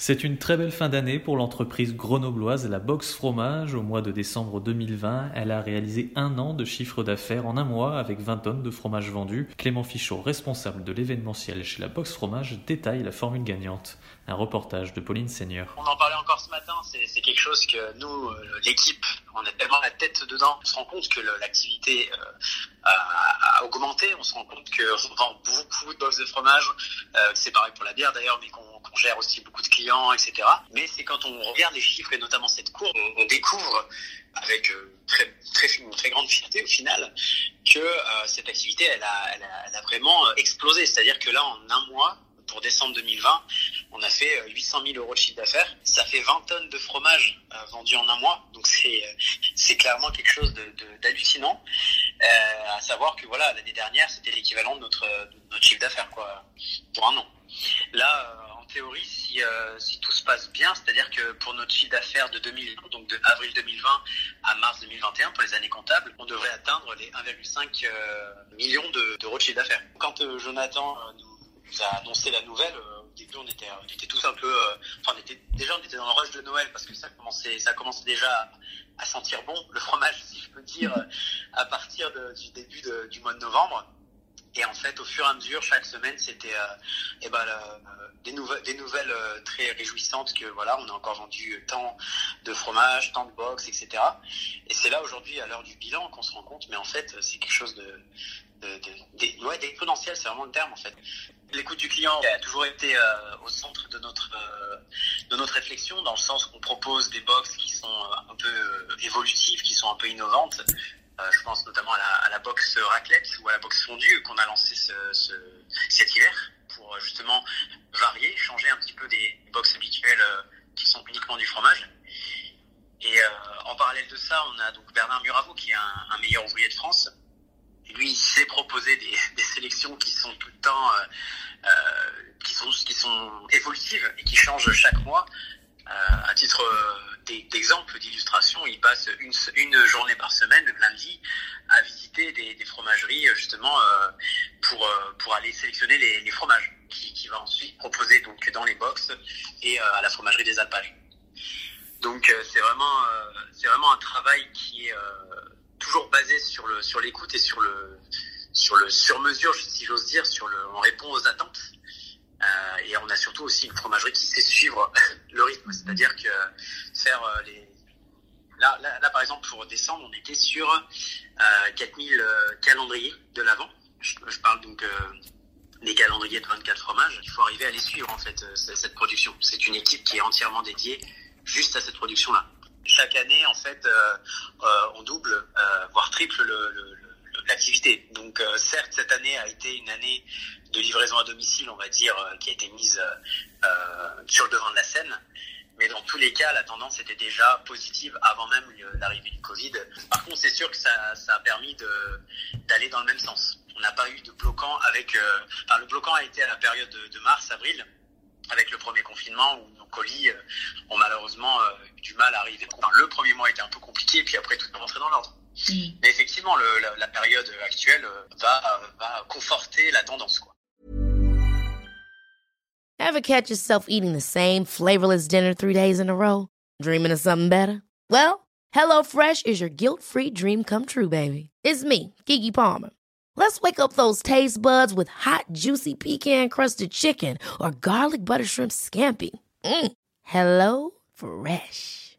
C'est une très belle fin d'année pour l'entreprise grenobloise La Box Fromage. Au mois de décembre 2020, elle a réalisé un an de chiffre d'affaires en un mois avec 20 tonnes de fromage vendu. Clément Fichot, responsable de l'événementiel chez La Box Fromage, détaille la formule gagnante. Un reportage de Pauline Seigneur. On en parlait encore ce matin, c'est quelque chose que nous, euh, l'équipe, on a tellement la tête dedans. On se rend compte que l'activité euh, a, augmenté, on se rend compte qu'on vend beaucoup de box de fromage. Euh, c'est pareil pour la bière d'ailleurs, mais qu'on gère aussi beaucoup de clients, etc. Mais c'est quand on regarde les chiffres et notamment cette courbe, on, découvre avec très, très, une très grande fierté au final que cette activité, elle a vraiment explosé. C'est-à-dire que là, en un mois, pour décembre 2020, on a fait 800 euh, 000 euros de chiffre d'affaires. Ça fait 20 tonnes de fromage euh, vendu en un mois. Donc c'est euh, c'est clairement quelque chose d'hallucinant. De, à savoir que voilà, l'année dernière, c'était l'équivalent de notre, notre chiffre d'affaires quoi pour un an. Là, en théorie, si, si tout se passe bien, c'est-à-dire que pour notre chiffre d'affaires de 2020, donc de avril 2020 à mars 2021, pour les années comptables, on devrait atteindre les 1,5 millions d'euros de, chiffre d'affaires. Quand Jonathan nous a annoncé la nouvelle, début on était, tous un peu, euh, enfin déjà on était dans le rush de Noël parce que ça commençait, ça déjà à, sentir bon le fromage si je peux dire à partir du début du mois de novembre. Et en fait, au fur et à mesure, chaque semaine, c'était euh, eh ben, des, nouvelles, des nouvelles très réjouissantes que voilà, on a encore vendu tant de fromage, tant de box, etc. Et c'est là aujourd'hui, à l'heure du bilan, qu'on se rend compte, mais en fait, c'est quelque chose de, de, ouais, d'exponentiel, c'est vraiment le terme en fait. L'écoute du client a toujours été euh, au centre de notre euh, de notre réflexion, dans le sens qu'on propose des box qui sont euh, un peu évolutives, qui sont un peu innovantes. je pense notamment à la, à box raclette ou à la box fondue qu'on a lancé ce, ce, cet hiver pour justement varier, changer un petit peu des box habituelles qui sont uniquement du fromage. Et en parallèle de ça, on a donc Bernard Muravo qui est un, meilleur ouvrier de France lui, il sait proposer des, sélections qui sont tout le temps, et qui changent chaque mois. Euh, à titre euh, d'exemple, d'illustration, il passe une, journée par semaine, le lundi, à visiter des, fromageries justement euh, pour pour aller sélectionner les, fromages, qui, va ensuite proposer donc dans les box et à la fromagerie des Alpages. Donc c'est vraiment c'est vraiment un travail qui est toujours basé sur le sur l'écoute et sur le sur le sur mesure si j'ose dire sur le on répond aux attentes euh, et surtout aussi une fromagerie qui sait suivre le rythme. C'est-à-dire que faire euh, les là, là, là par exemple pour décembre on était sur euh, 4000 euh, calendriers de l'avant. Je, je, parle donc euh, des calendriers de 24 fromages. Il faut arriver à les suivre en fait cette production. C'est une équipe qui est entièrement dédiée juste à cette production là chaque année, en fait, euh, euh, on double, euh, voire triple Donc, certes, cette année a été une année de livraison à domicile, on va dire, qui a été mise sur le devant de la scène. Mais dans tous les cas, la tendance était déjà positive avant même l'arrivée du Covid. Par contre, c'est sûr que ça, a permis d'aller dans le même sens. On n'a pas eu de bloquant avec. Euh, enfin, le bloquant a été à la période de, mars, avril, avec le premier confinement où nos colis euh, ont malheureusement euh, du mal à arriver. Enfin, le premier mois était un peu compliqué, puis après tout est rentré dans l'ordre. Mm. Mais effectivement, le, la, la, période actuelle euh, va, va conforter la tendance. Quoi. Ever catch yourself eating the same flavorless dinner three days in a row? Dreaming of something better? Well, HelloFresh is your guilt-free dream come true, baby. It's me, Kiki Palmer. Let's wake up those taste buds with hot, juicy pecan crusted chicken or garlic butter shrimp scampi. Mm. Hello Fresh.